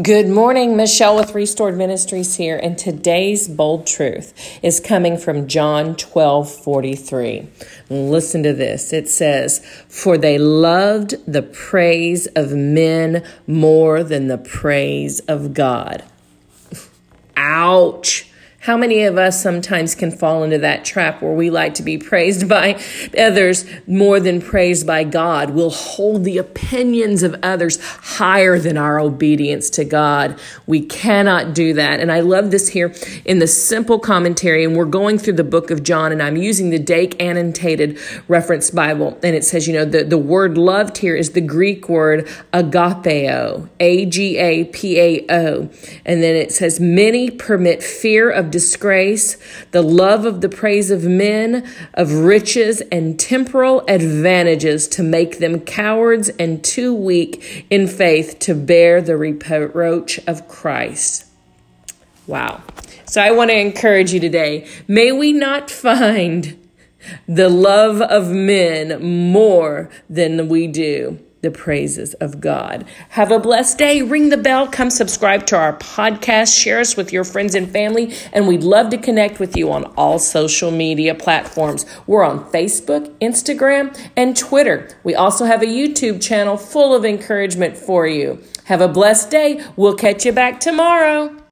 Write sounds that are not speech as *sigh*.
Good morning, Michelle with Restored Ministries here, and today's bold truth is coming from John 12 43. Listen to this. It says, For they loved the praise of men more than the praise of God. *laughs* Ouch. How many of us sometimes can fall into that trap where we like to be praised by others more than praised by God? We'll hold the opinions of others higher than our obedience to God. We cannot do that. And I love this here in the simple commentary. And we're going through the book of John, and I'm using the Dake Annotated Reference Bible. And it says, you know, the, the word loved here is the Greek word agapao, A G A P A O. And then it says, many permit fear of disgrace, the love of the praise of men, of riches and temporal advantages to make them cowards and too weak in faith to bear the reproach of Christ. Wow. So I want to encourage you today. May we not find the love of men more than we do the praises of God. Have a blessed day. Ring the bell. Come subscribe to our podcast. Share us with your friends and family. And we'd love to connect with you on all social media platforms. We're on Facebook, Instagram, and Twitter. We also have a YouTube channel full of encouragement for you. Have a blessed day. We'll catch you back tomorrow.